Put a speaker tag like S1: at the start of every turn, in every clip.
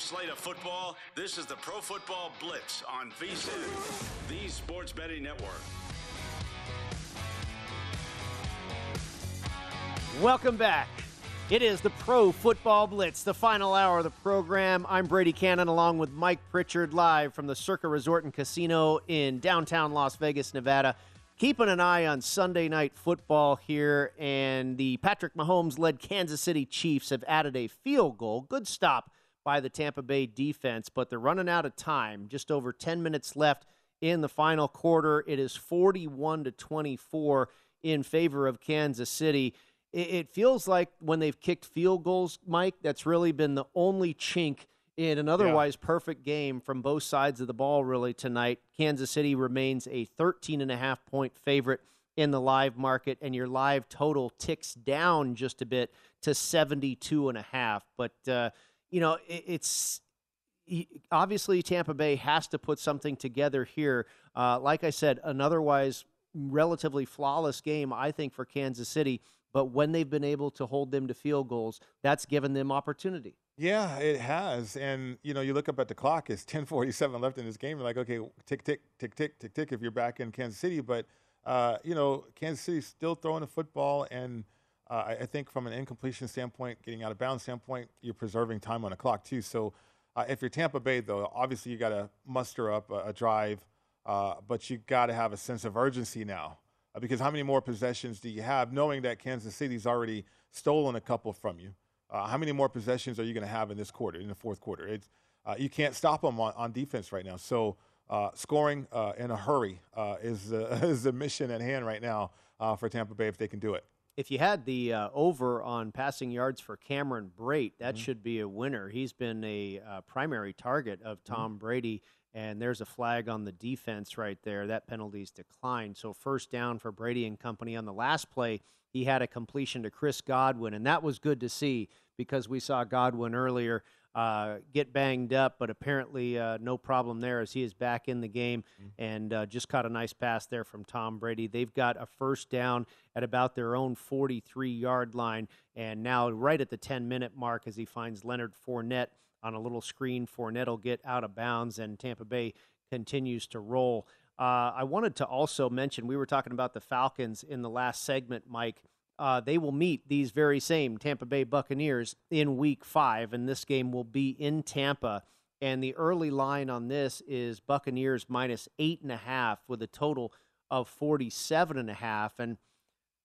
S1: Slate of football, this is the Pro Football Blitz on VSIN, the sports betting network.
S2: Welcome back. It is the Pro Football Blitz, the final hour of the program. I'm Brady Cannon along with Mike Pritchard live from the Circa Resort and Casino in downtown Las Vegas, Nevada. Keeping an eye on Sunday night football here, and the Patrick Mahomes led Kansas City Chiefs have added a field goal. Good stop by the Tampa Bay defense, but they're running out of time. Just over 10 minutes left in the final quarter. It is 41 to 24 in favor of Kansas City it, feels like when they've kicked field goals, Mike, that's really been the only chink in an otherwise yeah. perfect game from both sides of the ball, really, tonight. Kansas City remains a 13 and a half point favorite in the live market, and your live total ticks down just a bit to 72 and a half. But, uh, you know, it, it's obviously Tampa Bay has to put something together here. Uh, like I said, an otherwise relatively flawless game, I think, for Kansas City but when they've been able to hold them to field goals, that's given them opportunity.
S3: Yeah, it has. And you know, you look up at the clock, it's 10:47 left in this game. You're like, okay, tick, tick, tick, tick, tick, tick. If you're back in Kansas City, but uh, you know, Kansas City's still throwing the football, and uh, I, I, think from an incompletion standpoint, getting out of bounds standpoint, you're preserving time on the clock too. So, uh, if you're Tampa Bay, though, obviously you got to muster up a, a drive, uh, but you got to have a sense of urgency now. Uh, because how many more possessions do you have, knowing that Kansas City's already stolen a couple from you? Uh, how many more possessions are you going to have in this quarter, in the fourth quarter? It's, uh, you can't stop them on, on defense right now. So scoring in a hurry is, is the mission at hand right now for Tampa Bay if they can do it.
S2: If you had the over on passing yards for Cameron Brate, that mm-hmm. should be a winner. He's been a primary target of mm-hmm. Tom mm-hmm. Brady and there's a flag on the defense right there. That penalty's declined. So first down for Brady and company on the last play. He had a completion to Chris Godwin, and that was good to see because we saw Godwin earlier uh, get banged up, but apparently uh, no problem there as he is back in the game mm-hmm. and uh, just caught a nice pass there from Tom Brady. They've got a first down at about their own 43 yard line, and now right at the 10 minute mark as he finds Leonard Fournette on a little screen. Fournette will get out of bounds, and Tampa Bay continues to roll. Uh, I wanted to also mention we were talking about the Falcons in the last segment, Mike. Uh, they will meet these very same Tampa Bay Buccaneers in week five, and this game will be in Tampa. And the early line on this is Buccaneers minus eight and a half with a total of 47 and a half. And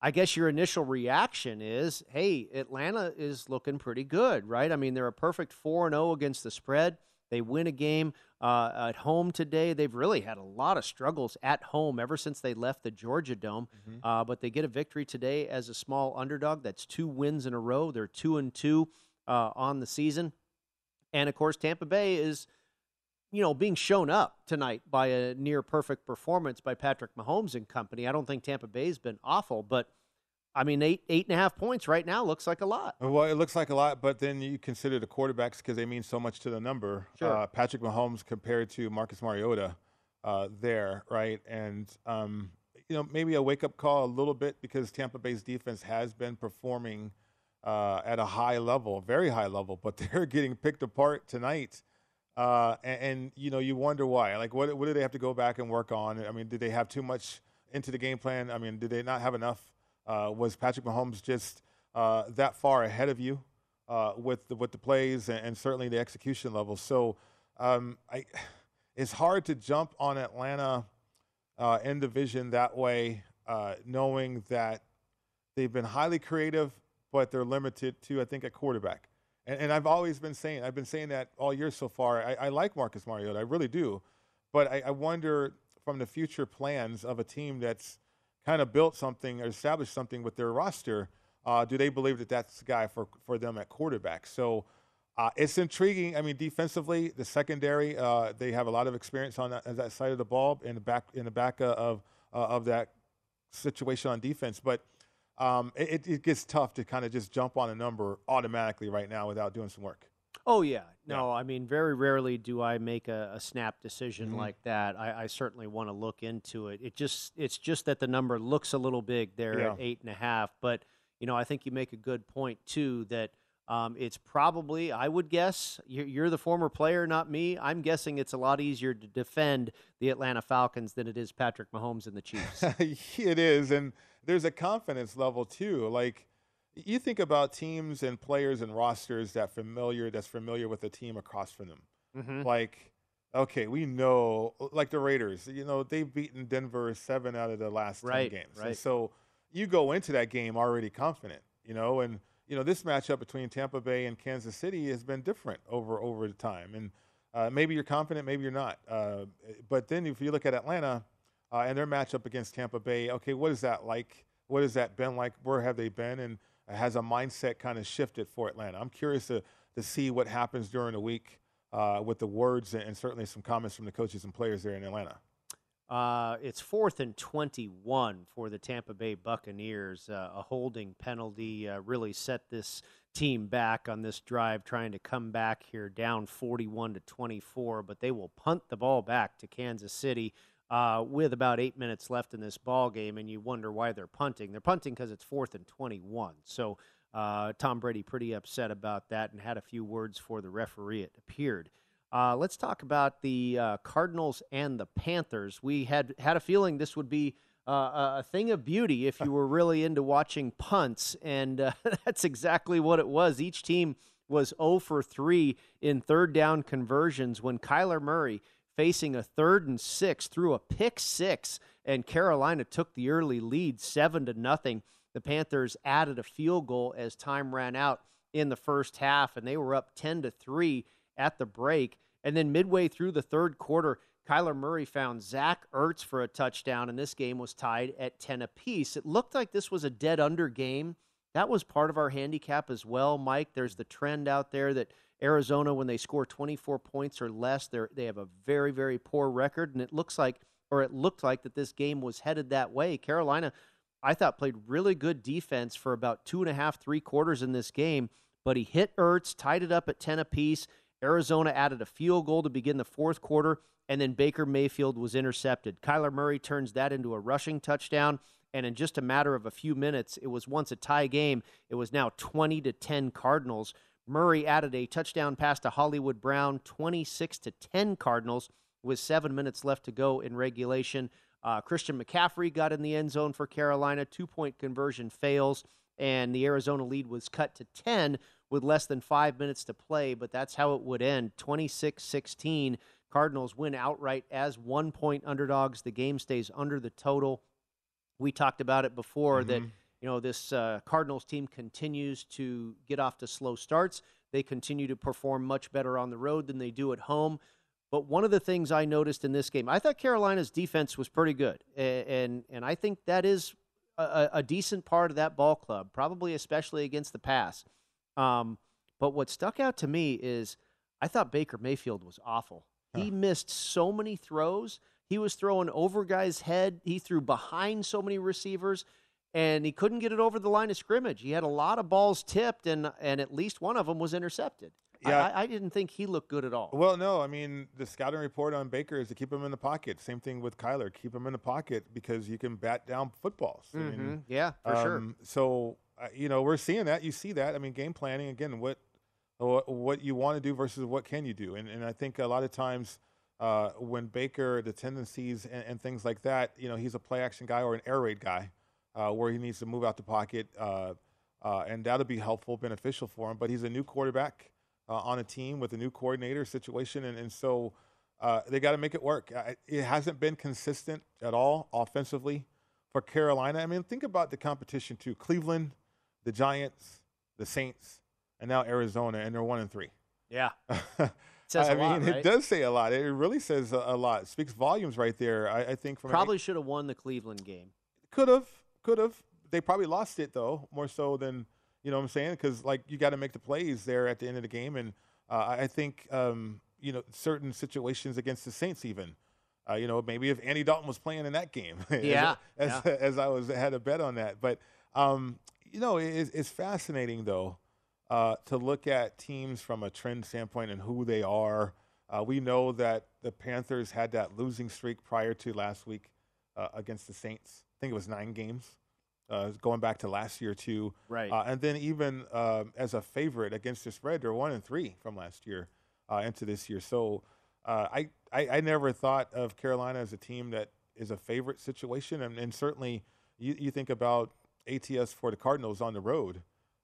S2: I guess your initial reaction is, hey, Atlanta is looking pretty good, right? I mean, they're a perfect 4 and 0 against the spread. They win a game uh, at home today. They've really had a lot of struggles at home ever since they left the Georgia Dome. Mm-hmm. Uh, but they get a victory today as a small underdog. That's two wins in a row. They're two and two uh, on the season. And of course, Tampa Bay is you know, being shown up tonight by a near perfect performance by Patrick Mahomes and company. I don't think Tampa Bay's been awful, but I mean, eight eight and a half points right now looks like a lot.
S3: Well, it looks like a lot, but then you consider the quarterbacks because they mean so much to the number.
S2: Sure.
S3: Uh, Patrick Mahomes compared to Marcus Mariota uh, there, right? And um, you know, maybe a wake up call a little bit because Tampa Bay's defense has been performing uh, at a high level, very high level, but they're getting picked apart tonight. Uh, and, and, you know, you wonder why. Like, what, what do they have to go back and work on? I mean, did they have too much into the game plan? I mean, did they not have enough? Uh, was Patrick Mahomes just uh, that far ahead of you uh, with the, with the plays and, and, certainly the execution level? So, um, I, it's hard to jump on Atlanta uh, in division that way, uh, knowing that they've been highly creative, but they're limited to, I think, a quarterback. And, and I've always been saying, I've been saying that all year so far. I, I like Marcus Mariota, I really do. But I, I wonder from the future plans of a team that's kind of built something or established something with their roster, uh, do they believe that that's the guy for, for them at quarterback? So uh, it's intriguing. I mean, defensively, the secondary, uh, they have a lot of experience on that, that, side of the ball in the back in the back of uh, of that situation on defense. But um, it, it gets tough to kind of just jump on a number automatically right now without doing some work.
S2: Oh yeah, no. I mean, very rarely do I make a, a snap decision mm-hmm. like that. I, I certainly want to look into it. It just it's just that the number looks a little big there yeah. at eight and a half. But you know, I think you make a good point too that um, it's probably I would guess you're, you're the former player, not me. I'm guessing it's a lot easier to defend the Atlanta Falcons than it is Patrick Mahomes and the Chiefs.
S3: it is, and there's a confidence level too. Like you think about teams and players and rosters that familiar that's familiar with the team across from them. Mm-hmm. Like, okay, we know like the Raiders. You know they've beaten Denver seven out of the last
S2: right,
S3: ten games,
S2: right.
S3: and so you go into that game already confident. You know, and you know this matchup between Tampa Bay and Kansas City has been different over over the time, and uh, maybe you're confident, maybe you're not. Uh, but then if you look at Atlanta uh, and their matchup against Tampa Bay. Okay, what is that like? What has that been like? Where have they been? And has a mindset kind of shifted for Atlanta? I'm curious to, to see what happens during the week uh, with the words and certainly some comments from the coaches and players there in Atlanta.
S2: Uh, it's fourth and 21 for the Tampa Bay Buccaneers. Uh, a holding penalty uh, really set this team back on this drive, trying to come back here down 41 to 24. But they will punt the ball back to Kansas City uh, with about eight minutes left in this ball game, and you wonder why they're punting. They're punting because it's fourth and 21. So uh, Tom Brady pretty upset about that and had a few words for the referee. It appeared. Uh, let's talk about the uh, Cardinals and the Panthers. We had had a feeling this would be uh, a thing of beauty if you were really into watching punts, and uh, that's exactly what it was. Each team was 0 for 3 in third down conversions when Kyler Murray facing a third and six threw a pick six, and Carolina took the early lead seven to nothing. The Panthers added a field goal as time ran out in the first half, and they were up 10 to 3 at the break. And then midway through the third quarter, Kyler Murray found Zach Ertz for a touchdown, and this game was tied at 10 apiece. It looked like this was a dead under game. That was part of our handicap as well, Mike. There's the trend out there that Arizona, when they score 24 points or less, they they have a very, very poor record. And it looks like, or it looked like, that this game was headed that way. Carolina, I thought, played really good defense for about two and a half, three quarters in this game. But he hit Ertz, tied it up at 10 apiece. Arizona added a field goal to begin the fourth quarter, and then Baker Mayfield was intercepted. Kyler Murray turns that into a rushing touchdown, and in just a matter of a few minutes, it was once a tie game. It was now 20 to 10 Cardinals. Murray added a touchdown pass to Hollywood Brown, 26 to 10 Cardinals, with seven minutes left to go in regulation. Uh, Christian McCaffrey got in the end zone for Carolina. Two point conversion fails, and the Arizona lead was cut to 10 with less than five minutes to play, but that's how it would end 26 16. Cardinals win outright as one point underdogs. The game stays under the total. We talked about it before mm-hmm. that you know, this uh, Cardinals team continues to get off to slow starts. They continue to perform much better on the road than they do at home. But one of the things I noticed in this game, I thought Carolina's defense was pretty good, and and, and I think that is a, a, decent part of that ball club, probably especially against the pass. Um, but what stuck out to me is I thought Baker Mayfield was awful. Huh. He missed so many throws. He was throwing over guys' head. He threw behind so many receivers, and he couldn't get it over the line of scrimmage. He had a lot of balls tipped, and and at least one of them was intercepted. Yeah. I, I, didn't think he looked good at all.
S3: Well, no, I mean the scouting report on Baker is to keep him in the pocket. Same thing with Kyler, keep him in the pocket because you can bat down footballs.
S2: Mm-hmm.
S3: I mean,
S2: yeah, for um, sure.
S3: So uh, you know we're seeing that. You see that. I mean, game planning again. What what you want to do versus what can you do, and and I think a lot of times. Uh, when Baker, the tendencies and, and, things like that, you know, he's a play action guy or an air raid guy, uh, where he needs to move out the pocket, uh, uh and that'll be helpful, beneficial for him. But he's a new quarterback uh, on a team with a new coordinator situation, and, and so uh, they got to make it work. it hasn't been consistent at all offensively for Carolina. I mean, think about the competition too: Cleveland, the Giants, the Saints, and now Arizona, and they're one and three.
S2: Yeah. I
S3: mean,
S2: lot, right?
S3: it does say a lot. It really says a, a lot. It speaks volumes right there. I, I think from
S2: probably should have won the Cleveland game.
S3: Could have, could have. They probably lost it though, more so than you know what I'm saying? Because like you got to make the plays there at the end of the game, and uh, I think um, you know certain situations against the Saints even. Uh, you know, maybe if Andy Dalton was playing in that game,
S2: yeah,
S3: as,
S2: yeah.
S3: As, as, I was had a bet on that. But um, you know, it, it's fascinating though uh, to look at teams from a trend standpoint and who they are. Uh, we know that the Panthers had that losing streak prior to last week uh, against the Saints. I think it was nine games uh, going back to last year too.
S2: Right.
S3: Uh, and then even uh, as a favorite against the spread, they're one and three from last year uh, into this year. So uh, I, I, I never thought of Carolina as a team that is a favorite situation, and, and certainly you, you think about ATS for the Cardinals on the road.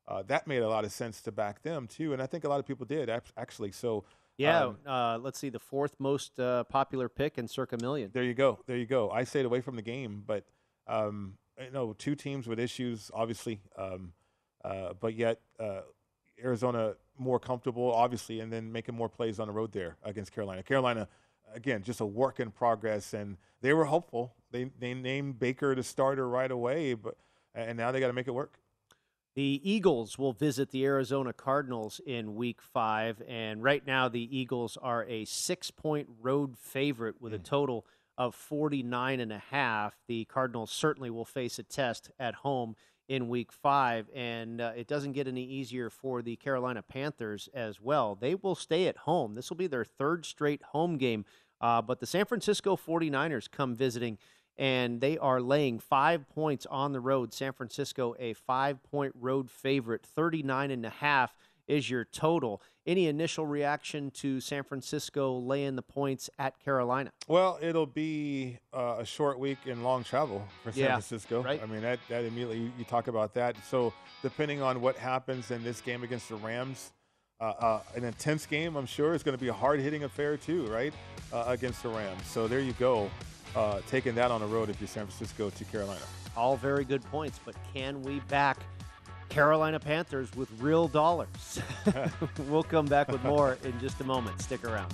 S3: Uh, that made a lot of sense to back them too, and I think a lot of people did actually. So
S2: yeah, um, let's see, the fourth most popular pick in circa million.
S3: There you go, there you go. I stayed away from the game, but um, you know, two teams with issues, obviously, um, uh, but yet uh, Arizona more comfortable, obviously, and then making more plays on the road there against Carolina. Carolina, again, just a work in progress, and they were hopeful. They they named Baker the starter right away, but and now they got to make it work.
S2: The Eagles will visit the Arizona Cardinals in week five. And right now, the Eagles are a six point road favorite with mm. a total of 49 and a half. The Cardinals certainly will face a test at home in week five, and uh, it doesn't get any easier for the Carolina Panthers as well. They will stay at home. This will be their third straight home game, uh, but the San Francisco 49ers come visiting. And they are laying five points on the road. San Francisco, a five point road favorite, 39 and a half is your total. Any initial reaction to San Francisco laying the points at Carolina?
S3: Well, it'll be uh, a short week and long travel for San
S2: yeah,
S3: Francisco.
S2: Right?
S3: I mean, that, that immediately you, you, talk about that. So, depending on what happens in this game against the Rams, uh, uh, an intense game, I'm sure, is going to be a hard hitting affair, too, right? Uh, against the Rams. So, there you go. Uh, taking that on the road if you're San Francisco to Carolina.
S2: All very good points, but can we back Carolina Panthers with real dollars. we'll come back with more in just a moment. Stick around.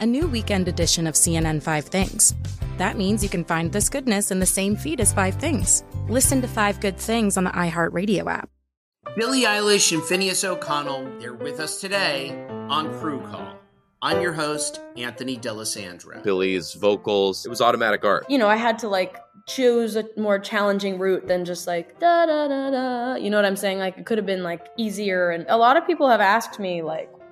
S4: a new weekend edition of CNN Five Things. That means you can find this goodness in the same feed as Five Things. Listen to Five Good Things on the iHeartRadio app.
S5: Billie Eilish and Finneas O'Connell, they're with us today on Crew Call. I'm your host, Anthony D'Alessandro.
S6: Billie's vocals, it was automatic art.
S7: You know, I had to like choose a more challenging route than just like da da da da. You know what I'm saying? Like it could have been like easier. And a lot of people have asked me like,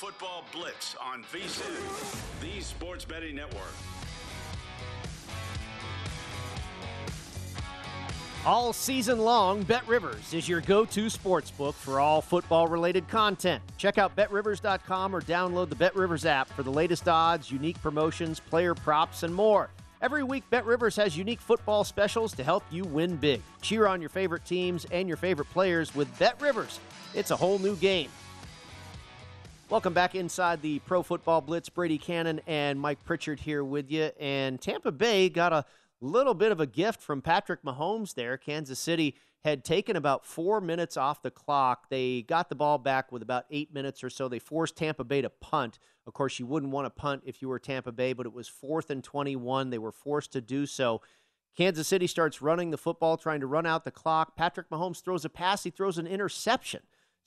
S1: Football Blitz on VSIN, the sports betting network.
S2: All season long, Bet Rivers is your go to sports book for all football related content. Check out betrivers.com or download the Bet Rivers app for the latest odds, unique promotions, player props, and more. Every week, Bet Rivers has unique football specials to help you win big. Cheer on your favorite teams and your favorite players with Bet Rivers. It's a whole new game. Welcome back inside the Pro Football Blitz. Brady Cannon and Mike Pritchard here with you. And Tampa Bay got a little bit of a gift from Patrick Mahomes there. Kansas City had taken about four minutes off the clock. They got the ball back with about eight minutes or so. They forced Tampa Bay to punt. Of course, you wouldn't want to punt if you were Tampa Bay, but it was fourth and 21. They were forced to do so. Kansas City starts running the football, trying to run out the clock. Patrick Mahomes throws a pass, he throws an interception.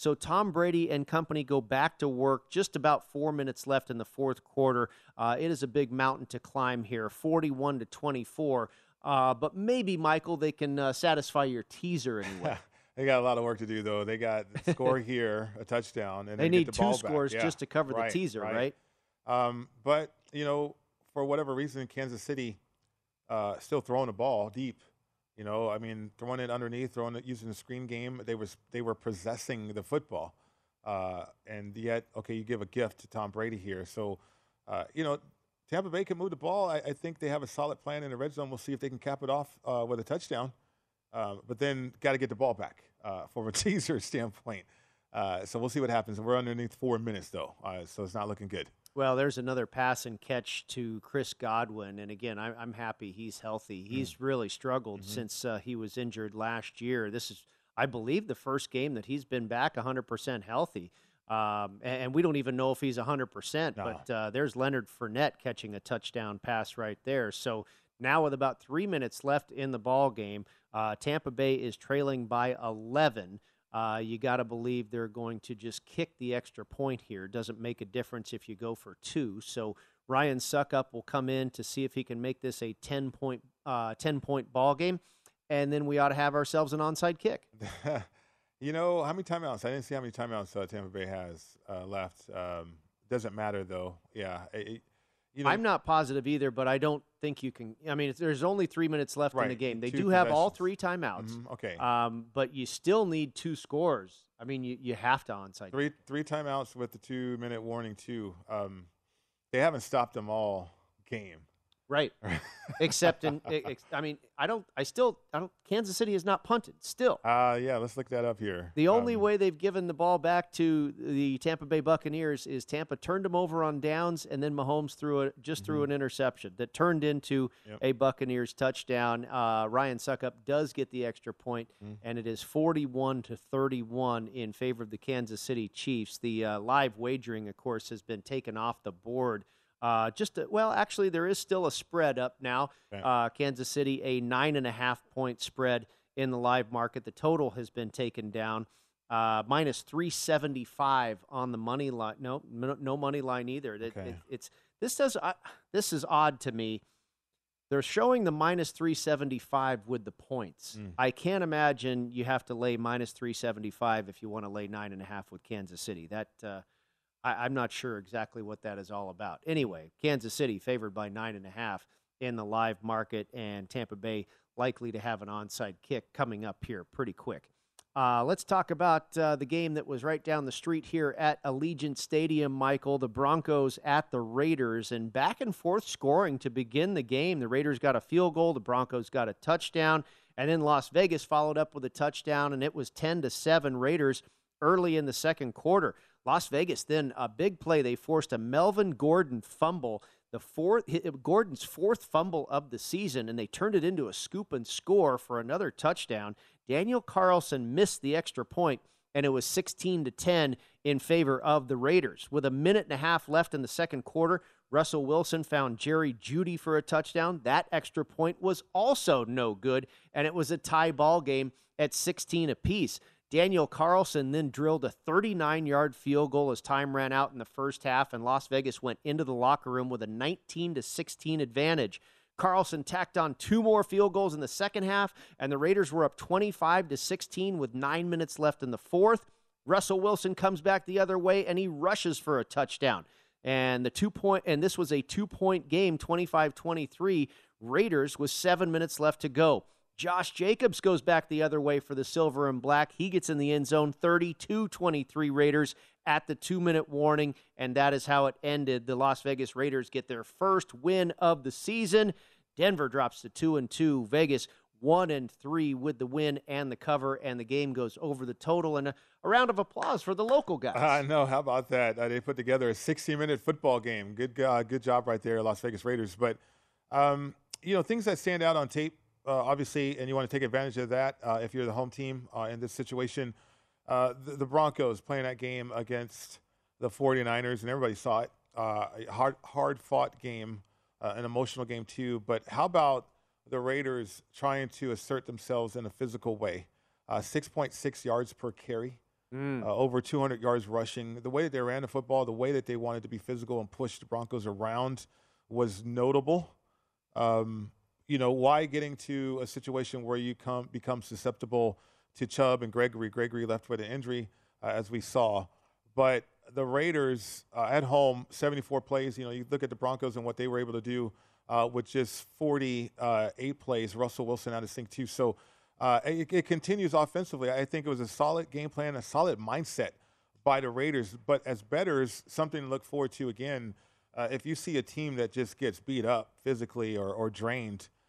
S2: So Tom Brady and company go back to work. Just about four minutes left in the fourth quarter. Uh, it is a big mountain to climb here, 41 to 24. Uh, but maybe Michael, they can uh, satisfy your teaser anyway.
S3: They got a lot of work to do, though. They got score here, a touchdown, and
S2: they need
S3: the
S2: two scores
S3: back.
S2: just to cover
S3: right,
S2: the teaser,
S3: right? Um, but you know, for whatever reason, Kansas City uh, still throwing the ball deep. You know, I mean, throwing it underneath, throwing it using the screen game. They was they were possessing the football, uh, and yet, okay, you give a gift to Tom Brady here. So, uh, you know, Tampa Bay can move the ball. I, I, think they have a solid plan in the red zone. We'll see if they can cap it off uh, with a touchdown. Uh, but then got to get the ball back uh, from a teaser standpoint. Uh, so we'll see what happens. We're underneath four minutes though, so it's not looking good.
S2: Well, there's another pass and catch to Chris Godwin, and again, I, I'm happy he's healthy. He's really struggled
S3: Mm-hmm.
S2: since uh, he was injured last year. This is, I believe, the first game that he's been back 100% healthy. Um, and, and we don't even know if he's 100%, but uh, there's Leonard Fournette catching a touchdown pass right there. So now, with about three minutes left in the ball game, uh, Tampa Bay is trailing by 11. Uh, you got to believe they're going to just kick the extra point here. Doesn't make a difference if you go for two. So Ryan Succop will come in to see if he can make this a 10 point, uh, 10 point ball game. And then we ought to have ourselves an onside kick.
S3: you know, how many timeouts? I didn't see how many timeouts uh, Tampa Bay has uh, left. Um, doesn't matter though. Yeah, it, know,
S2: I'm not positive either, but I don't think you can. I mean, there's only three minutes left in the game. They
S3: two
S2: do have all three timeouts.
S3: Mhm, okay.
S2: Um, but you still need two scores. I mean, you, you have to onside.
S3: three three timeouts with the two minute warning too. Um, they haven't stopped them all game.
S2: Right. Except in, ex- I mean, I don't, I still, I don't, Kansas City has not punted still.
S3: Uh, yeah, let's look that up here.
S2: The only
S3: Um,
S2: way they've given the ball back to the Tampa Bay Buccaneers is Tampa turned them over on downs, and then Mahomes threw it just threw an interception that turned into
S3: Mm-hmm. Yep.
S2: a Buccaneers touchdown. Uh, Ryan Succop does get the extra point,
S3: Mm.
S2: and it is forty-one to thirty-one in favor of the Kansas City Chiefs. The uh, live wagering, of course, has been taken off the board. Uh, just a, well, actually, there is still a spread up now. Uh, Kansas City, a nine and a half point spread in the live market. The total has been taken down. Uh, minus 375 on the money line. No, no, no money line either. It-
S3: Okay.
S2: it- it's this does uh, this is odd to me. They're showing the minus 375 with the points.
S3: Mm.
S2: I can't imagine you have to lay minus 375 if you want to lay nine and a half with Kansas City. That uh, I, I'm not sure exactly what that is all about. Anyway, Kansas City favored by nine and a half in the live market, and Tampa Bay likely to have an onside kick coming up here pretty quick. Uh, let's talk about uh, the game that was right down the street here at Allegiant Stadium, Michael. The Broncos at the Raiders, and back and forth scoring to begin the game. The Raiders got a field goal, the Broncos got a touchdown, and then Las Vegas followed up with a touchdown, and it was 10 to 7 Raiders early in the second quarter. Las Vegas then a big play. They forced a Melvin Gordon fumble, the fourth Gordon's fourth fumble of the season, and they turned it into a scoop and score for another touchdown. Daniel Carlson missed the extra point, and it was 16 to 10 in favor of the Raiders. With a minute and a half left in the second quarter, Russell Wilson found Jerry Jeudy for a touchdown. That extra point was also no good, and it was a tie ball game at 16 apiece. Daniel Carlson then drilled a 39 yard field goal as time ran out in the first half, and Las Vegas went into the locker room with a 19 to 16 advantage. Carlson tacked on two more field goals in the second half, and the Raiders were up 25 to 16 with nine minutes left in the fourth. Russell Wilson comes back the other way and he rushes for a touchdown. And the two point and this was a two point game, 25-23 Raiders with 7 minutes left to go. Josh Jacobs goes back the other way for the silver and black. He gets in the end zone 32-23 Raiders at the 2-minute warning and that is how it ended. The Las Vegas Raiders get their first win of the season. Denver drops to 2 and 2. Vegas 1 and 3 with the win and the cover and the game goes over the total and a, round of applause for the local guys.
S3: I know. How about that? Uh, they put together a 60-minute football game. Good, uh, good job right there, Las Vegas Raiders. But um, you know, things that stand out on tape, uh, obviously, and you want to take advantage of that uh, if you're the home team uh, in this situation. Uh, the, the Broncos playing that game against the 49ers, and everybody saw it. Uh, a hard, hard fought game, uh, an emotional game too. But how about the Raiders trying to assert themselves in a physical way? Uh, 6.6 yards per carry.
S2: Mm.
S3: uh, over 200 yards rushing. The way that they ran the football, the way that they wanted to be physical and push the Broncos around was notable. Um, you know, why getting to a situation where you come become susceptible to Chubb and Gregory? Gregory left with an injury, uh, as we saw. But the Raiders uh, at home, 74 plays. You know, you look at the Broncos and what they were able to do uh, with just 48 plays. Russell Wilson out of sync too. So uh, it, it continues offensively. I think it was a solid game plan, a solid mindset by the Raiders. But as betters, something to look forward to again. Uh, if you see a team that just gets beat up physically or, or drained, uh,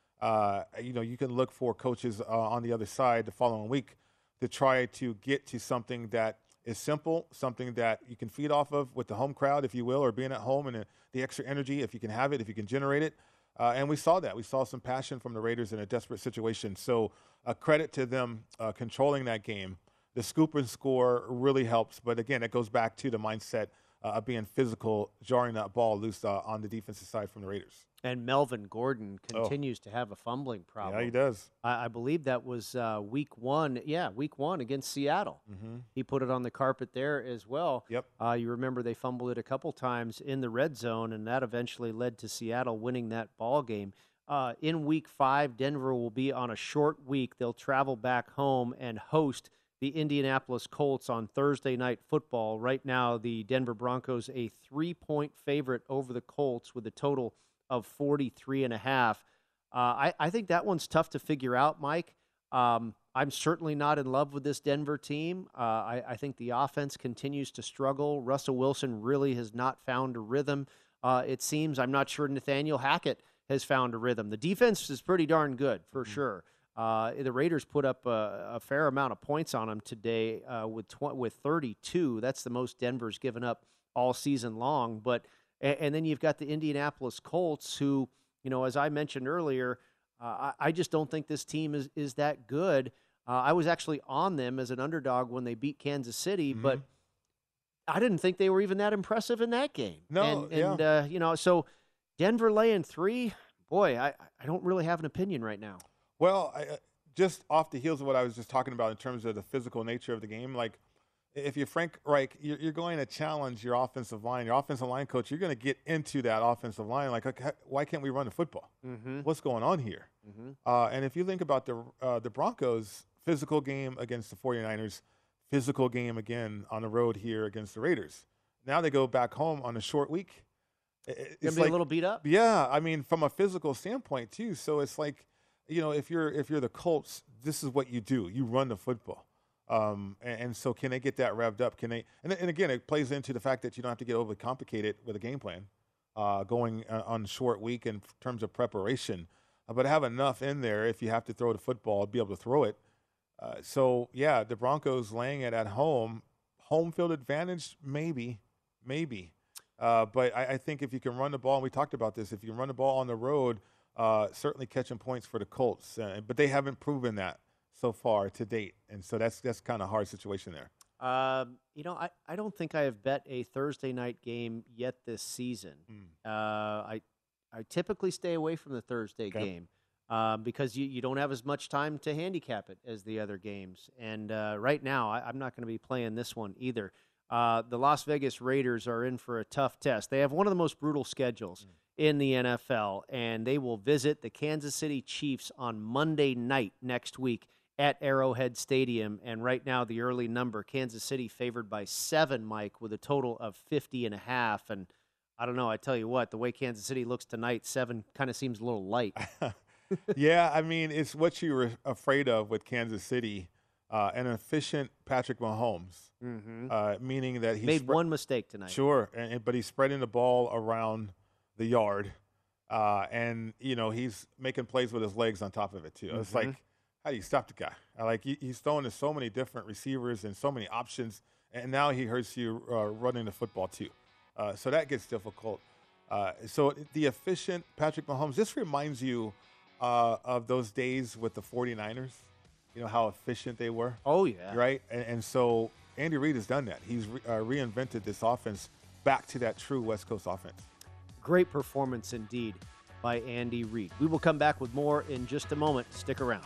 S3: you know you can look for coaches uh, on the other side the following week to try to get to something that is simple, something that you can feed off of with the home crowd, if you will, or being at home and the extra energy, if you can have it, if you can generate it. Uh, and we saw that. We saw some passion from the Raiders in a desperate situation. So, a uh, credit to them uh, controlling that game. The scoop and score really helps. But again, it goes back to the mindset uh, of being physical, jarring that ball loose uh, on the defensive side from the Raiders.
S2: And Melvin Gordon continues oh. to have a fumbling problem.
S3: Yeah, he does.
S2: I, I believe that was uh, week one. Yeah, week one against Seattle.
S3: Mm-hmm.
S2: He put it on the carpet there as well.
S3: Yep.
S2: Uh, you remember they fumbled it a couple times in the red zone, and that eventually led to Seattle winning that ball game. Uh, in week five, Denver will be on a short week. They'll travel back home and host the Indianapolis Colts on Thursday night football. Right now, the Denver Broncos a three-point favorite over the Colts with a total of 43 and a half. Uh, I, I think that one's tough to figure out, Mike. Um, I'm certainly not in love with this Denver team. Uh, I, I, think the offense continues to struggle. Russell Wilson really has not found a rhythm. Uh, it seems I'm not sure Nathaniel Hackett has found a rhythm. The defense is pretty darn good for mm-hmm. sure. Uh, the Raiders put up a, a, fair amount of points on them today uh, with tw- with 32. That's the most Denver's given up all season long. But and, and, then you've got the Indianapolis Colts, who, you know, as I mentioned earlier, uh, I, I, just don't think this team is, is that good. Uh, I was actually on them as an underdog when they beat Kansas City, mm-hmm. but I didn't think they were even that impressive in that game.
S3: No,
S2: and, and
S3: yeah.
S2: uh, you know, so Denver laying three, boy, I, I don't really have an opinion right now.
S3: Well, I, uh, just off the heels of what I was just talking about in terms of the physical nature of the game, like – if you're Frank Reich, you're, you're, going to challenge your offensive line, your offensive line coach. You're going to get into that offensive line. Like, okay, why can't we run the football?
S2: Mm-hmm.
S3: What's going on here?
S2: Mm-hmm.
S3: Uh, and if you think about the uh, the Broncos' physical game against the 49ers, physical game again on the road here against the Raiders. Now they go back home on a short week.
S2: It's Gonna be like, a little beat up.
S3: Yeah, I mean, from a physical standpoint too. So it's like, you know, if you're if you're the Colts, this is what you do. You run the football. Um, and, and, so, can they get that revved up? Can they? And, and, again, it plays into the fact that you don't have to get overly complicated with a game plan, uh, going uh, on short week in terms of preparation, uh, but have enough in there if you have to throw the football, be able to throw it. Uh, so, yeah, the Broncos laying it at home, home field advantage, maybe, maybe. Uh, but I, I, think if you can run the ball, and we talked about this, if you can run the ball on the road, uh, certainly catching points for the Colts. but they haven't proven that so far to date, and so that's that's kind of a hard situation there.
S2: Um, you know, I, I don't think I have bet a Thursday night game yet this season.
S3: Mm.
S2: Uh, I I typically stay away from the Thursday
S3: okay.
S2: game um, because you, you don't have as much time to handicap it as the other games. And uh, right now, I, am not going to be playing this one either. Uh, the Las Vegas Raiders are in for a tough test. They have one of the most brutal schedules. Mm. In the NFL, and they will visit the Kansas City Chiefs on Monday night next week at Arrowhead Stadium. And right now, the early number, Kansas City favored by seven, Mike, with a total of 50 and a half. And I don't know, I tell you what, the way Kansas City looks tonight, seven kind of seems a little light.
S3: yeah, I mean, it's what you were afraid of with Kansas City. Uh, an efficient Patrick Mahomes,
S2: mm-hmm.
S3: uh, meaning that he
S2: made one mistake tonight.
S3: Sure, and, but he's spreading the ball around the yard, uh, and you know he's making plays with his legs on top of it too. Mm-hmm. It's like how do you stop the guy? Like he, he's throwing to so many different receivers and so many options, and now he hurts you uh, running the football too. Uh, so that gets difficult. Uh, so the efficient Patrick Mahomes, this reminds you uh, of those days with the 49ers. You know how efficient they were.
S2: Oh yeah,
S3: right. And, and so Andy Reid has done that. He's re- uh, reinvented this offense back to that true West Coast offense.
S2: Great performance indeed by Andy Reid. We will come back with more in just a moment. Stick around.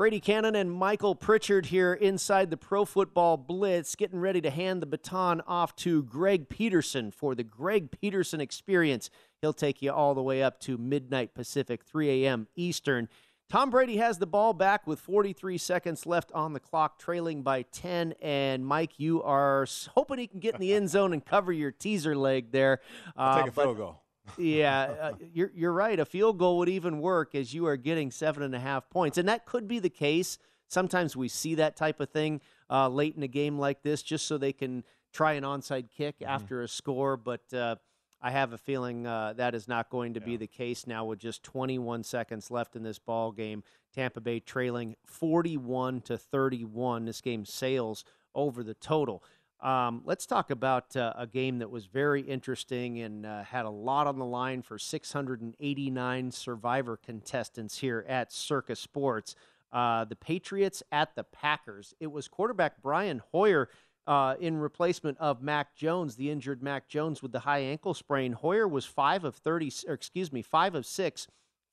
S2: Brady Cannon and Michael Pritchard here inside the Pro Football Blitz, getting ready to hand the baton off to Greg Peterson for the Greg Peterson experience. He'll take you all the way up to midnight Pacific, 3 a.m. Eastern. Tom Brady has the ball back with 43 seconds left on the clock, trailing by 10. And Mike, you are hoping he can get in the end zone and cover your teaser leg there.
S3: I'll take a
S2: Uh, but-
S3: field goal.
S2: Yeah, uh, you're you're right. A field goal would even work as you are getting seven and a half points, and that could be the case. Sometimes we see that type of thing uh, late in a game like this, just so they can try an onside kick after a score. But uh, I have a feeling uh, that is not going to be the case now with just 21 seconds left in this ball game. Tampa Bay trailing 41 to 31. This game sails over the total. Um, let's talk about uh, a game that was very interesting and uh, had a lot on the line for 689 survivor contestants here at Circa Sports. Uh, the Patriots at the Packers. It was quarterback Brian Hoyer uh, in replacement of Mac Jones, the injured Mac Jones with the high ankle sprain. Hoyer was five of 30, or excuse me, five of six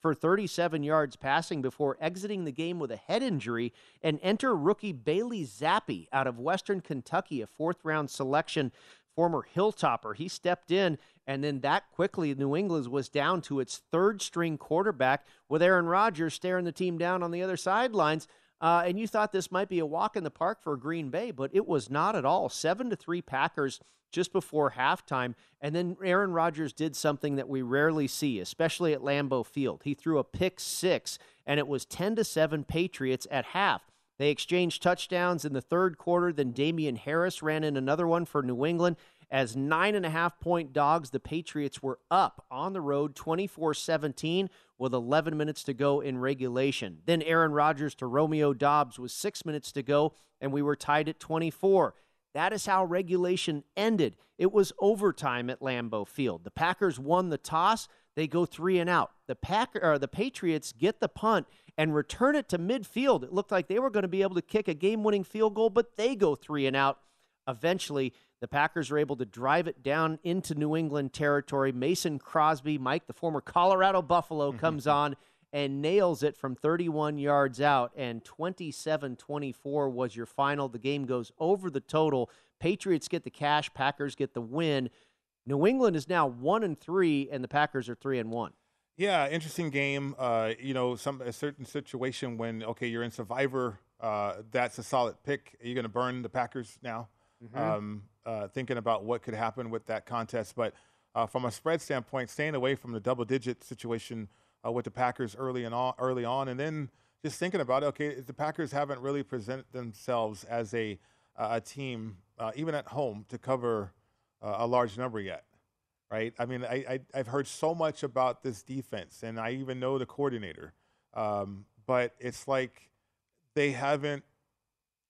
S2: for 37 yards passing before exiting the game with a head injury and enter rookie Bailey Zappe out of Western Kentucky, a fourth round selection, former Hilltopper. He stepped in, and then that quickly, New England was down to its third string quarterback with Aaron Rodgers staring the team down on the other sidelines. Uh, and you thought this might be a walk in the park for Green Bay, but it was not at all. Seven to three Packers just before halftime. And then Aaron Rodgers did something that we rarely see, especially at Lambeau Field. He threw a pick six, and it was 10 to 7 Patriots at half. They exchanged touchdowns in the third quarter. Then Damien Harris ran in another one for New England. As nine and a half point dogs, the Patriots were up on the road 24 17 with 11 minutes to go in regulation. Then Aaron Rodgers to Romeo Doubs with six minutes to go, and we were tied at 24. That is how regulation ended. It was overtime at Lambeau Field. The Packers won the toss. They go three and out. The Packer or the Patriots get the punt and return it to midfield. It looked like they were going to be able to kick a game-winning field goal, but they go three and out. Eventually, the Packers are able to drive it down into New England territory. Mason Crosby, Mike, the former Colorado Buffalo, comes on and nails it from 31 yards out. And 27 24 was your final. The game goes over the total. Patriots get the cash, Packers get the win. New England is now one and three, and the Packers are three and one.
S3: Yeah, interesting game. Uh, you know, some a certain situation when okay, you're in Survivor. Uh, that's a solid pick. Are you going to burn the Packers now?
S2: Mhm.
S3: Um, uh, thinking about what could happen with that contest, but uh, from a spread standpoint, staying away from the double-digit situation uh, with the Packers early and on, early on, and then just thinking about it. Okay, the Packers haven't really presented themselves as a uh, a team, uh, even at home, to cover uh, a large number yet right? I mean, I, I I've heard so much about this defense, and I even know the coordinator, um, but it's like they haven't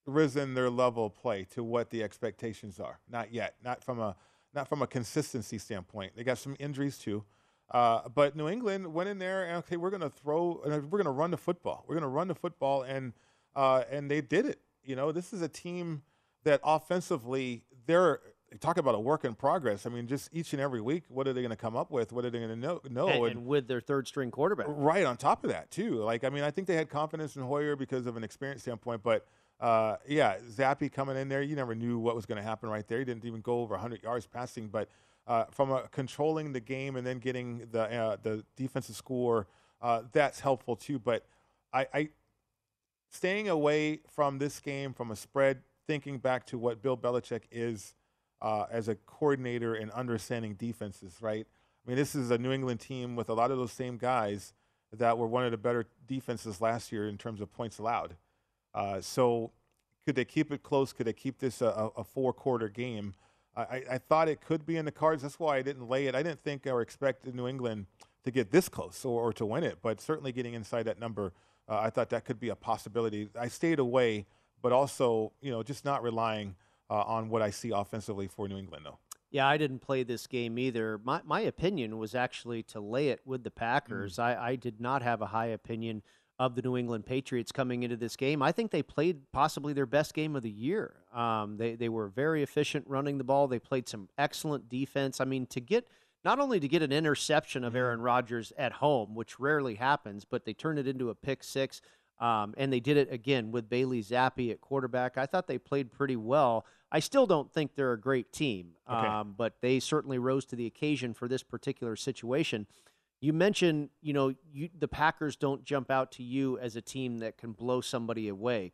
S3: risen their level of play to what the expectations are. Not yet. Not from a not from a consistency standpoint. They got some injuries too. Uh, but New England went in there and okay, we're going to throw, uh, we're going to run the football. We're going to run the football, and uh, and they did it. You know, this is a team that offensively they're talk about a work in progress. I mean, just each and every week, what are they going to come up with? What are they going to know? know?
S2: and,
S3: And-
S2: and with their third string quarterback.
S3: Right on top of that too. Like I mean, I think they had confidence in Hoyer because of an experience standpoint, but uh, yeah, Zappe coming in there, you never knew what was going to happen right there. He didn't even go over 100 yards passing, but uh, from controlling the game and then getting the uh, the defensive score, uh, that's helpful too. But I, I staying away from this game from a spread, thinking back to what Bill Belichick is uh, as a coordinator and understanding defenses, right? I mean, this is a New England team with a lot of those same guys that were one of the better defenses last year in terms of points allowed. Uh, so, could they keep it close? Could they keep this a, a four quarter game? I, I- thought it could be in the cards. That's why I didn't lay it. I didn't think or expect New England to get this close or, or to win it, but certainly getting inside that number, uh, I thought that could be a possibility. I stayed away, but also, you know, just not relying uh, on what I see offensively for New England, though.
S2: Yeah, I didn't play this game either. My my opinion was actually to lay it with the Packers. I, I did not have a high opinion of the New England Patriots coming into this game. I think they played possibly their best game of the year. Um, they they were very efficient running the ball. They played some excellent defense. I mean, to get not only to get an interception of Aaron Rodgers at home, which rarely happens, but they turned it into a pick six. Um, and they did it again with Bailey Zappe at quarterback. I thought they played pretty well. I still don't think they're a great team,
S3: Okay.
S2: um, but they certainly rose to the occasion for this particular situation. You mentioned, you know, you, the Packers don't jump out to you as a team that can blow somebody away.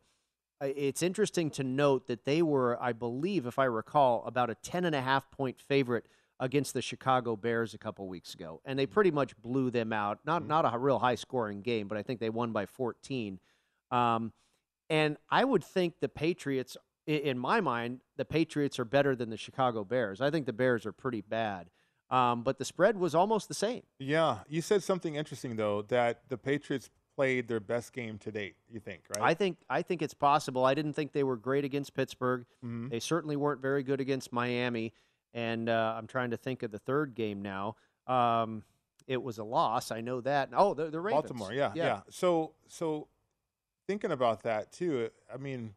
S2: It's interesting to note that they were, I believe, if I recall, about a 10 and a half point favorite against the Chicago Bears a couple weeks ago. And they pretty much blew them out. Not, not a real high scoring game, but I think they won by 14. Um, and I would think the Patriots, in my mind, the Patriots are better than the Chicago Bears. I think the Bears are pretty bad. Um, but the spread was almost the same.
S3: Yeah, you said something interesting though that the Patriots played their best game to date. You think, right?
S2: I think I think it's possible. I didn't think they were great against Pittsburgh.
S3: Mhm.
S2: They certainly weren't very good against Miami. And uh, I'm trying to think of the third game now. Um, it was a loss. I know that. Oh, the, the Ravens.
S3: Baltimore, yeah, yeah, So, so thinking about that too, I mean,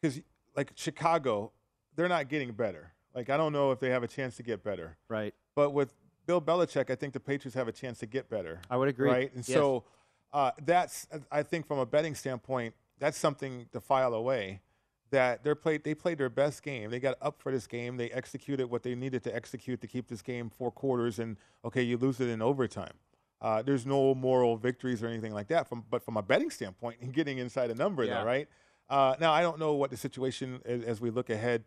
S3: because like Chicago, they're not getting better. Like I don't know if they have a chance to get better.
S2: Right.
S3: But with Bill Belichick, I think the Patriots have a chance to get better.
S2: I would agree.
S3: Right. And
S2: Yes.
S3: so uh, that's I think from a betting standpoint, that's something to file away. That they played they played their best game. They got up for this game. They executed what they needed to execute to keep this game four quarters. And okay, you lose it in overtime. Uh, there's no moral victories or anything like that. From but from a betting standpoint, and getting inside a number
S2: Yeah.
S3: though, right? Uh, now I don't know what the situation is as we look ahead,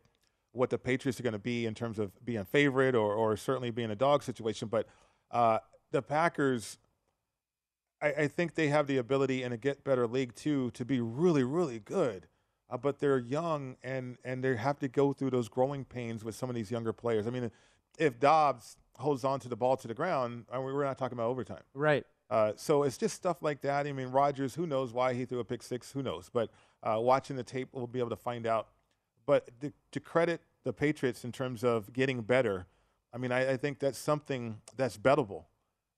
S3: what the Patriots are going to be in terms of being favorite or or certainly being a dog situation. But uh, the Packers, I, I think they have the ability in a get better league too to be really really good. Uh, but they're young and and they have to go through those growing pains with some of these younger players. I mean, if Doubs holds on to the ball to the ground, uh, we're not talking about overtime.
S2: Right.
S3: Uh, so it's just stuff like that. I mean, Rodgers, who knows why he threw a pick six? Who knows? But uh, watching the tape, we'll be able to find out. But to, to credit the Patriots in terms of getting better, I mean, I, I think that's something that's bettable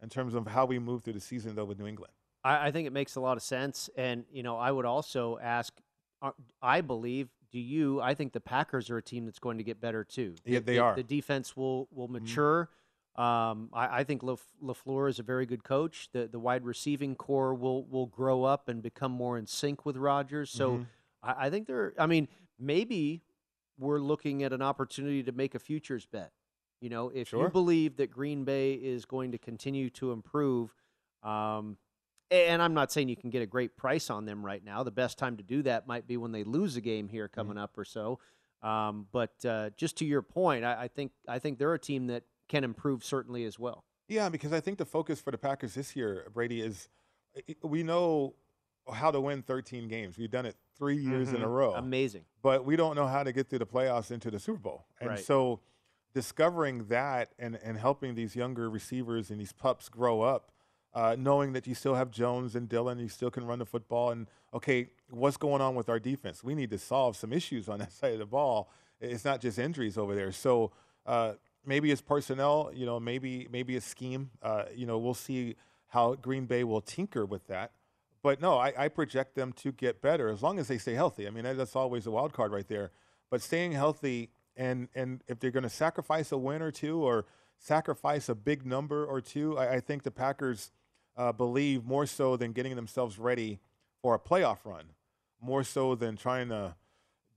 S3: in terms of how we move through the season, though, with New England.
S2: I, I think it makes a lot of sense. And, you know, I would also ask, uh, I believe, do you, I think the Packers are a team that's going to get better too.
S3: Yeah,
S2: The-
S3: they
S2: the-
S3: are.
S2: The defense will, will mature. Um, I, I think Laf- LaFleur is a very good coach. The, the wide receiving core will, will grow up and become more in sync with Rodgers. So
S3: Mhm.
S2: I, I think they're, I mean, maybe we're looking at an opportunity to make a futures bet. You know, if you believe that Green Bay is going to continue to improve, um, and I'm not saying you can get a great price on them right now. The best time to do that might be when they lose a game here coming up or so. Um, but uh, just to your point, I, I think I think they're a team that can improve certainly as well.
S3: Yeah, because I think the focus for the Packers this year, Brady, is we know how to win 13 games. We've done it three years in a
S2: Mhm.
S3: row.
S2: Amazing.
S3: But we don't know how to get through the playoffs into the Super Bowl. And
S2: Right.
S3: so discovering that and, and helping these younger receivers and these pups grow up, uh, knowing that you still have Jones and Dillon, you still can run the football. And okay, what's going on with our defense? We need to solve some issues on that side of the ball. It's not just injuries over there. So uh, maybe it's personnel, you know, maybe maybe it's scheme. Uh, you know, we'll see how Green Bay will tinker with that. But no, I, I project them to get better as long as they stay healthy. I mean, that's always a wild card right there. But staying healthy and and if they're going to sacrifice a win or two or sacrifice a big number or two, I, I think the Packers uh, believe more so than getting themselves ready for a playoff run, more so than trying to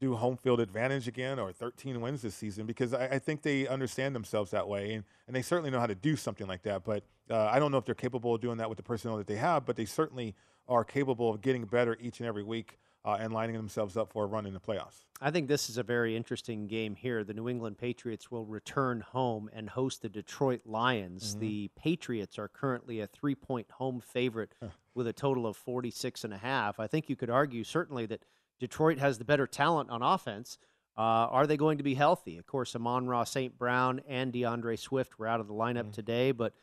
S3: do home field advantage again or 13 wins this season because I, I think they understand themselves that way and, and they certainly know how to do something like that. But uh, I don't know if they're capable of doing that with the personnel that they have, but they certainly are capable of getting better each and every week uh, and lining themselves up for a run in the playoffs.
S2: I think this is a very interesting game here. The New England Patriots will return home and host the Detroit Lions.
S3: Mhm.
S2: The Patriots are currently a three point home favorite with a total of 46 and a half. I think you could argue certainly that Detroit has the better talent on offense. Uh, are they going to be healthy? Of course, Amon-Ra St. Brown and D'Andre Swift were out of the lineup today, but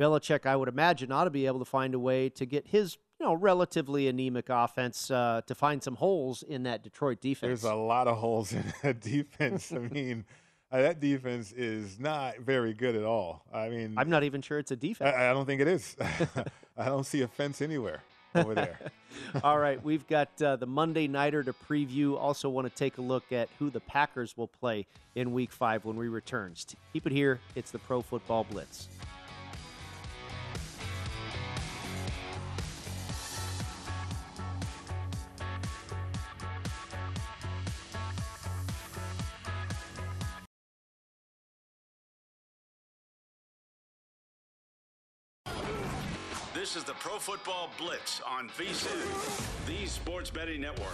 S2: Belichick, I would imagine, ought to be able to find a way to get his you know relatively anemic offense uh, to find some holes in that Detroit defense.
S3: There's a lot of holes in that defense. I mean, uh, that defense is not very good at all. I mean,
S2: I'm not even sure it's a defense.
S3: I, I don't think it is. I don't see a fence anywhere over there.
S2: All right, we've got uh, the Monday Nighter to preview. Also, want to take a look at who the Packers will play in Week 5 when we return. Keep it here. It's the Pro Football Blitz.
S1: This is the Pro Football Blitz on VSIN, the Sports Betting Network.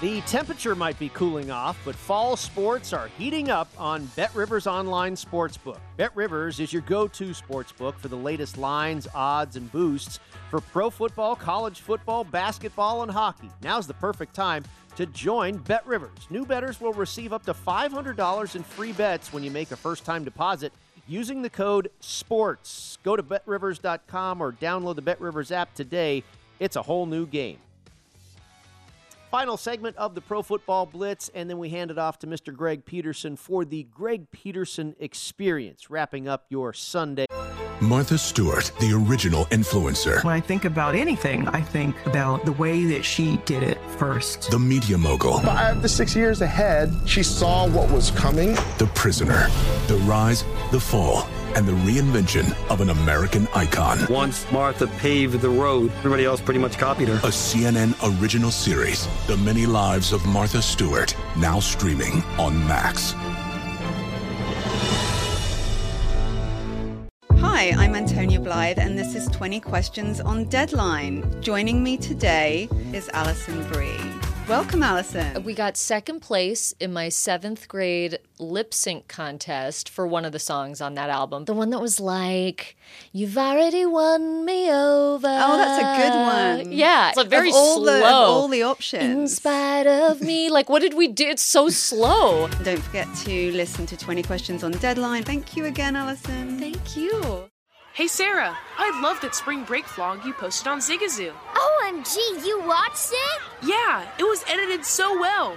S2: The temperature might be cooling off, but fall sports are heating up on Bet Rivers Online Sportsbook. Bet Rivers is your go to sportsbook for the latest lines, odds, and boosts for pro football, college football, basketball, and hockey. Now's the perfect time to join Bet Rivers. New bettors will receive up to $500 in free bets when you make a first time deposit using the code SPORTS. Go to betrivers.com or download the BetRivers app today. It's a whole new game. Final segment of the Pro Football Blitz, and then we hand it off to Mr. Greg Peterson for the Greg Peterson Experience, wrapping up your Sunday.
S8: Martha Stewart, the original influencer.
S9: When I think about anything, I think about the way that she did it first.
S8: The media mogul.
S10: Five to six years ahead, she saw what was coming.
S8: The prisoner. The rise, the fall, and the reinvention of an American icon.
S11: Once Martha paved the road, everybody else pretty much copied her.
S8: A CNN original series, The Many Lives of Martha Stewart, now streaming on Max.
S12: Hi, I'm Antonia Blythe, and this is 20 Questions on Deadline. Joining me today is Alison Brie. Welcome, Alison.
S13: We got second place in my seventh grade lip sync contest for one of the songs on that album. The one that was like, You've already won me over.
S12: Oh, that's a good one.
S13: Yeah. It's a very
S12: of all
S13: slow.
S12: The, of all the options.
S13: In spite of me. Like, what did we do? It's so slow.
S12: Don't forget to listen to 20 Questions on Deadline. Thank you again, Alison.
S13: Thank you.
S14: Hey, Sarah, I love that spring break vlog you posted on Zigazoo.
S15: Oh, OMG, you watched it?
S14: Yeah, it was edited so well.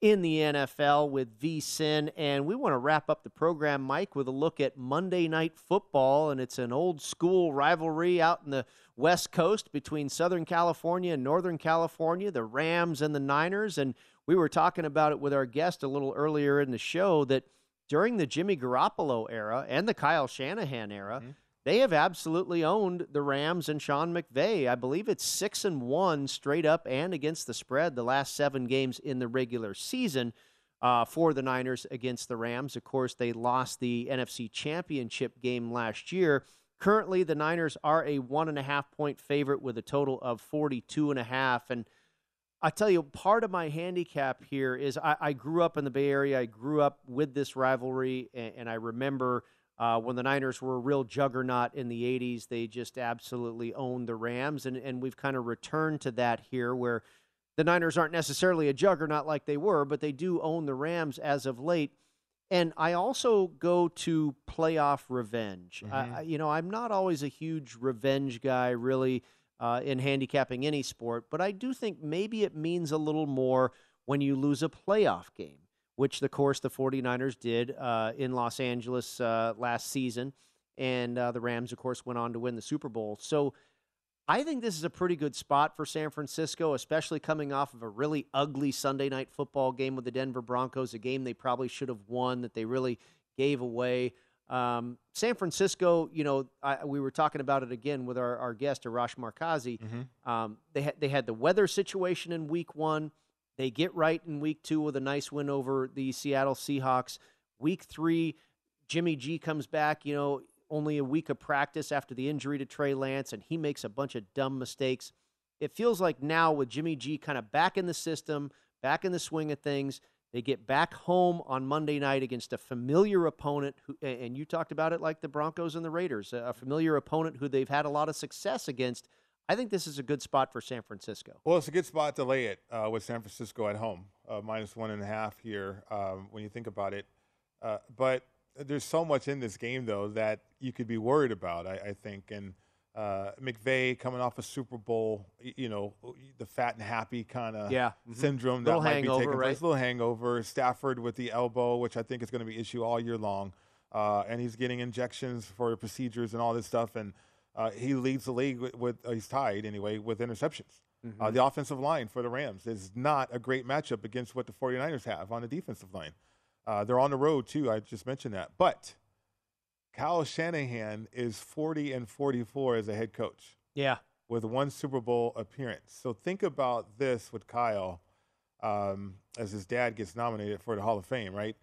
S2: in the NFL with VSIN. And we want to wrap up the program, Mike, with a look at Monday Night Football. And it's an old school rivalry out in the West Coast between Southern California and Northern California, the Rams and the Niners. And we were talking about it with our guest a little earlier in the show that during the Jimmy Garoppolo era and the Kyle Shanahan era, mm-hmm they have absolutely owned the Rams and Sean McVay. I believe it's six and one straight up and against the spread the last seven games in the regular season uh, for the Niners against the Rams. Of course, they lost the NFC Championship game last year. Currently, the Niners are a one and a half point favorite with a total of 42 and a half. And I tell you, part of my handicap here is I, I grew up in the Bay Area. I grew up with this rivalry, and, and I remember – uh, when the Niners were a real juggernaut in the 80s, they just absolutely owned the Rams. And, and we've kind of returned to that here where the Niners aren't necessarily a juggernaut like they were, but they do own the Rams as of late. And I also go to playoff revenge. Mm-hmm. I, you know, I'm not always a huge revenge guy, really, uh, in handicapping any sport, but I do think maybe it means a little more when you lose a playoff game which, of course, the 49ers did uh, in Los Angeles uh, last season. And uh, the Rams, of course, went on to win the Super Bowl. So I think this is a pretty good spot for San Francisco, especially coming off of a really ugly Sunday night football game with the Denver Broncos, a game they probably should have won that they really gave away. Um, San Francisco, you know, I, we were talking about it again with our, our guest, Arash Markazi. Mm-hmm. Um, they, ha- they had the weather situation in week one. They get right in week two with a nice win over the Seattle Seahawks. Week three, Jimmy G comes back, you know, only a week of practice after the injury to Trey Lance, and he makes a bunch of dumb mistakes. It feels like now with Jimmy G kind of back in the system, back in the swing of things, they get back home on Monday night against a familiar opponent, who, and you talked about it like the Broncos and the Raiders, a familiar opponent who they've had a lot of success against I think this is a good spot for San Francisco.
S3: Well, it's a good spot to lay it uh, with San Francisco at home, uh, minus one and a half here um, when you think about it. Uh, but there's so much in this game, though, that you could be worried about, I, I think. And uh, McVay coming off a Super Bowl, you know, the fat and happy kind of
S2: yeah.
S3: mm-hmm. syndrome
S2: that
S3: might
S2: hangover,
S3: be taking place. right? A little hangover. Stafford with the elbow, which I think is going to be issue all year long. Uh, and he's getting injections for procedures and all this stuff. And uh, he leads the league with, with uh, he's tied anyway with interceptions. Mm-hmm. Uh, the offensive line for the Rams is not a great matchup against what the 49ers have on the defensive line. Uh, they're on the road too. I just mentioned that. But Kyle Shanahan is 40 and 44 as a head coach.
S2: Yeah.
S3: With one Super Bowl appearance. So think about this with Kyle um, as his dad gets nominated for the Hall of Fame, right?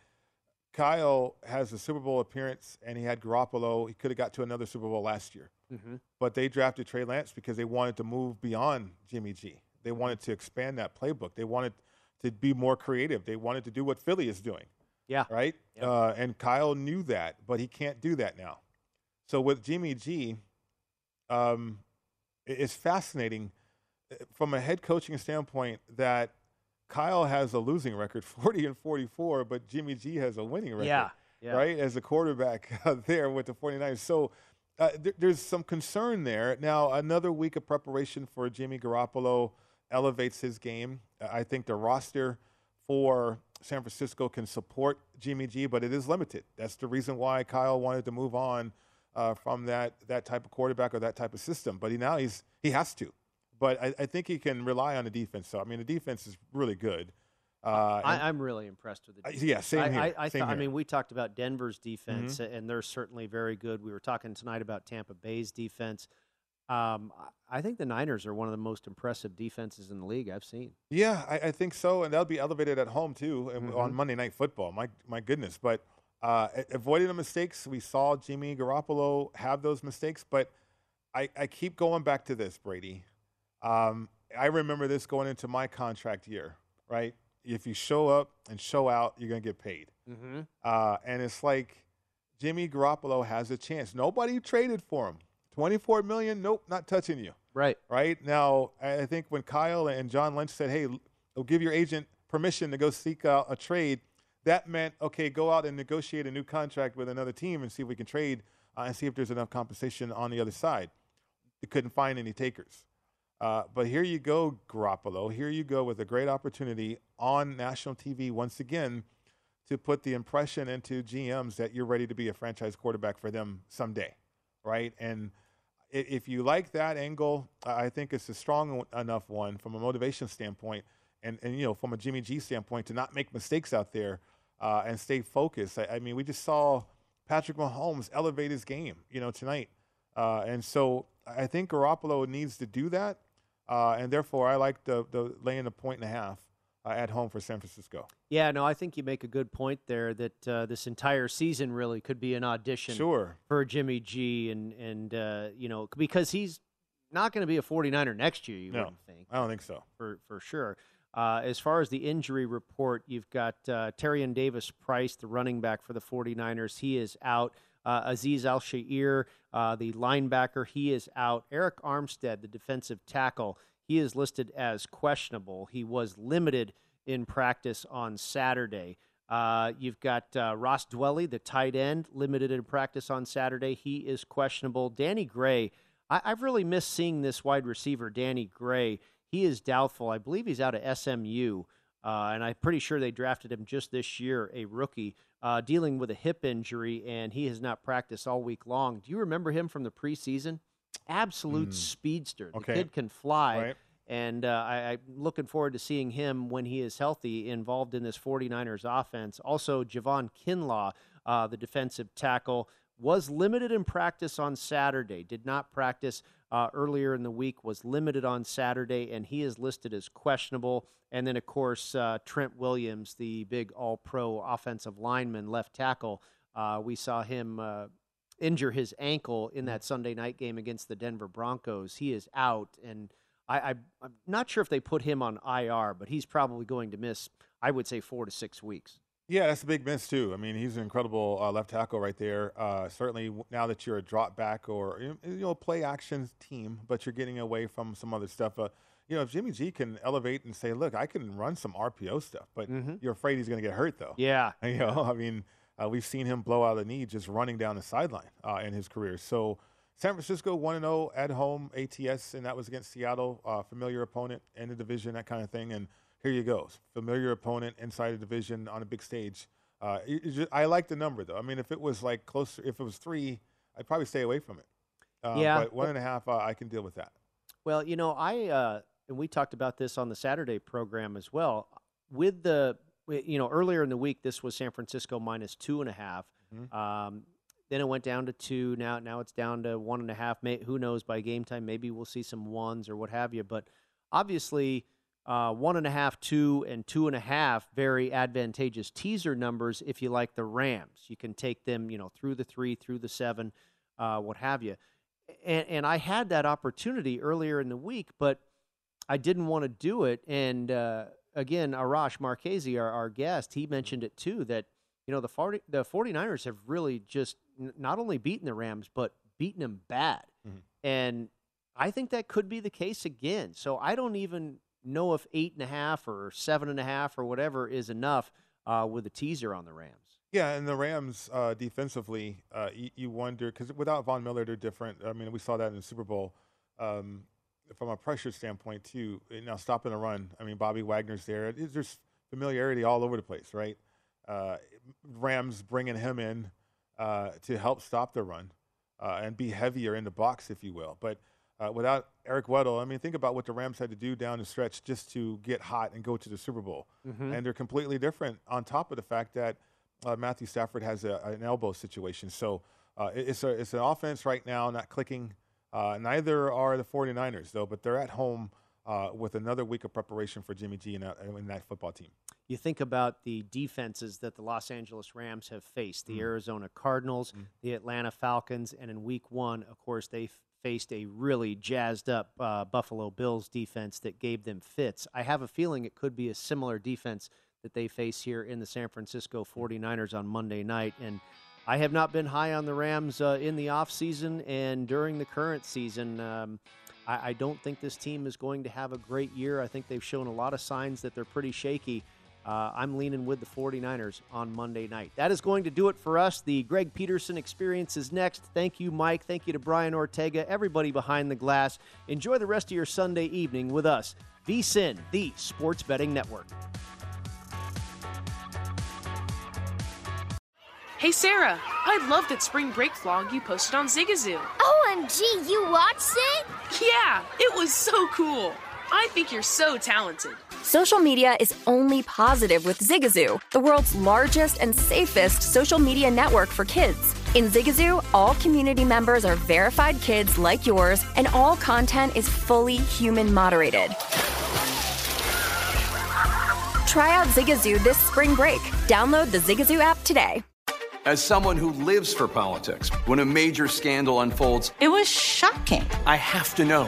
S3: Kyle has a Super Bowl appearance, and he had Garoppolo. He could have got to another Super Bowl last year, mm-hmm. but they drafted Trey Lance because they wanted to move beyond Jimmy G. They wanted to expand that playbook. They wanted to be more creative. They wanted to do what Philly is doing.
S2: Yeah.
S3: Right. Yep. Uh, and Kyle knew that, but he can't do that now. So with Jimmy G, um, it's fascinating uh, from a head coaching standpoint that Kyle has a losing record, 40 and 44, but Jimmy G has a winning record.
S2: Yeah. yeah.
S3: Right? As a quarterback there with the 49ers. So uh, th- there's some concern there. Now, another week of preparation for Jimmy Garoppolo elevates his game. I think the roster for San Francisco can support Jimmy G, but it is limited. That's the reason why Kyle wanted to move on uh, from that that type of quarterback or that type of system. But he now he's he has to but I, I, think he can rely on the defense. So I mean, the defense is really good. Uh,
S2: I, I'm really impressed with the defense.
S3: yeah, same
S2: I,
S3: here,
S2: I, I,
S3: same
S2: thought- I
S3: here.
S2: mean, we talked about Denver's defense,
S3: Mhm.
S2: and they're certainly very good. We were talking tonight about Tampa Bay's defense. Um, I I think the Niners are one of the most impressive defenses in the league I've seen.
S3: Yeah, I, I think so, and that'll be elevated at home too and
S2: Mhm.
S3: on Monday Night Football. My my goodness, but uh, avoiding the mistakes. We saw Jimmy Garoppolo have those mistakes, but I, I keep going back to this, Brady. Um, I remember this going into my contract year, right? If you show up and show out, you're gonna get paid.
S2: Mm-hmm.
S3: Uh, and it's like Jimmy Garoppolo has a chance. Nobody traded for him. 24 million, nope, not touching you.
S2: Right.
S3: Right. Now, I think when Kyle and John Lynch said, hey, we'll give your agent permission to go seek out a trade, that meant, okay, go out and negotiate a new contract with another team and see if we can trade uh, and see if there's enough compensation on the other side. They couldn't find any takers. Uh, but here you go, Garoppolo. Here you go with a great opportunity on national TV once again to put the impression into GMs that you're ready to be a franchise quarterback for them someday, right? And if you like that angle, I think it's a strong enough one from a motivation standpoint, and and you know from a Jimmy G standpoint to not make mistakes out there uh, and stay focused. I, I mean, we just saw Patrick Mahomes elevate his game, you know, tonight, uh, and so I think Garoppolo needs to do that, uh, and therefore I like the the laying a point and a half uh, at home for San Francisco.
S2: Yeah, no, I think you make a good point there that uh, this entire season really could be an audition
S3: Sure.
S2: for Jimmy G and and uh, you know because he's not going to be a 49er next year. You
S3: No,
S2: wouldn't think
S3: I don't think so.
S2: for for sure. Uh, as far as the injury report, you've got uh, Tyrion Davis-Price, the running back for the 49ers. He is out. Uh, Azeez Al-Shaair, uh, the linebacker, he is out. Arik Armstead, the defensive tackle, he is listed as questionable. He was limited in practice on Saturday. Uh, you've got uh, Ross Dwelley, the tight end, limited in practice on Saturday. He is questionable. Danny Gray, I, I've really missed seeing this wide receiver, Danny Gray. He is doubtful. I believe he's out of SMU, uh, and I'm pretty sure they drafted him just this year, a rookie, uh, dealing with a hip injury, and he has not practiced all week long. Do you remember him from the preseason? Absolute
S3: Mm.
S2: speedster. The
S3: Okay.
S2: kid can fly.
S3: Right.
S2: And uh, I, I'm looking forward to seeing him when he is healthy involved in this 49ers offense. Also, Javon Kinlaw, uh, the defensive tackle, was limited in practice on Saturday, did not practice uh, earlier in the week, was limited on Saturday, and he is listed as questionable. And then, of course, uh, Trent Williams, the big all pro offensive lineman, left tackle, uh, we saw him uh, injure his ankle in that Sunday night game against the Denver Broncos. He is out, and I, I'm not sure if they put him on IR, but he's probably going to miss, I would say, four to six weeks.
S3: Yeah, that's a big miss too. I mean, he's an incredible uh, left tackle right there. Uh, certainly, w- now that you're a drop back or you know, you know play action team, but you're getting away from some other stuff. Uh, you know, if Jimmy G can elevate and say, "Look, I can run some RPO stuff," but you're afraid he's going to get hurt though.
S2: Yeah,
S3: you know, I mean, uh, we've seen him blow out a knee just running down the sideline uh, in his career. So, San Francisco one and zero at home ATS, and that was against Seattle, uh, familiar opponent in the division, that kind of thing. And here you go, familiar opponent inside a division on a big stage. Uh, it's I like the number though. I mean, if it was like closer, if it was three, I'd probably stay away from it. Uh,
S2: Yeah,
S3: but one and a half, uh, I can deal with that.
S2: Well, you know, I uh, and we talked about this on the Saturday program as well. With the, you know, earlier in the week, this was San Francisco minus two and a half.
S3: Mhm.
S2: Um, then it went down to two. Now, now it's down to one and a half. May, who knows? By game time, maybe we'll see some ones or what have you. But obviously, uh, one and a half, two, and two and a half very advantageous teaser numbers if you like the Rams. You can take them, you know, through the three, through the seven, uh, what have you. And, and I had that opportunity earlier in the week, but I didn't want to do it. And uh, again, Arash Markazi, our, our guest, he mentioned it too that you know the 40, the 49ers have really just n- not only beaten the Rams but beaten them bad.
S3: Mhm.
S2: And I think that could be the case again. So I don't even know if eight and a half or seven and a half or whatever is enough uh, with a teaser on the Rams.
S3: Yeah, and the Rams uh, defensively, uh, you, you wonder because without Von Miller, they're different. I mean, we saw that in the Super Bowl. Um, from a pressure standpoint, too. Now stopping the run. I mean, Bobby Wagner's there. There's familiarity all over the place, right? Uh, Rams bringing him in uh, to help stop the run uh, and be heavier in the box, if you will. But without Eric Weddle, I mean, think about what the Rams had to do down the stretch just to get hot and go to the Super Bowl.
S2: Mhm.
S3: And they're completely different on top of the fact that uh, Matthew Stafford has a, an elbow situation. So uh, it- it's, a, it's an offense right now not clicking. Uh, neither are the 49ers, though, but they're at home uh, with another week of preparation for Jimmy G and that, and that football team.
S2: You think about the defenses that the Los Angeles Rams have faced
S3: Mm.
S2: the Arizona Cardinals, the Atlanta Falcons, and in week one, of course, they f- faced a really jazzed up uh, Buffalo Bills defense that gave them fits. I have a feeling it could be a similar defense that they face here in the San Francisco 49ers on Monday night. And I have not been high on the Rams uh, in the offseason and during the current season. Um, I, I don't think this team is going to have a great year. I think they've shown a lot of signs that they're pretty shaky. Uh, I'm leaning with the 49ers on Monday night. That is going to do it for us. The Greg Peterson experience is next. Thank you, Mike. Thank you to Brian Ortega, everybody behind the glass. Enjoy the rest of your Sunday evening with us, VSIN, the Sports Betting Network.
S14: Hey, Sarah, I love that spring break vlog you posted on Zigazoo.
S15: OMG, you watched it?
S14: Yeah, it was so cool. I think you're so talented.
S16: Social media is only positive with Zigazoo, the world's largest and safest social media network for kids. In Zigazoo, all community members are verified kids like yours, and all content is fully human moderated. Try out Zigazoo this spring break. Download the Zigazoo app today.
S17: As someone who lives for politics, when a major scandal unfolds,
S18: It was shocking.
S17: I have to know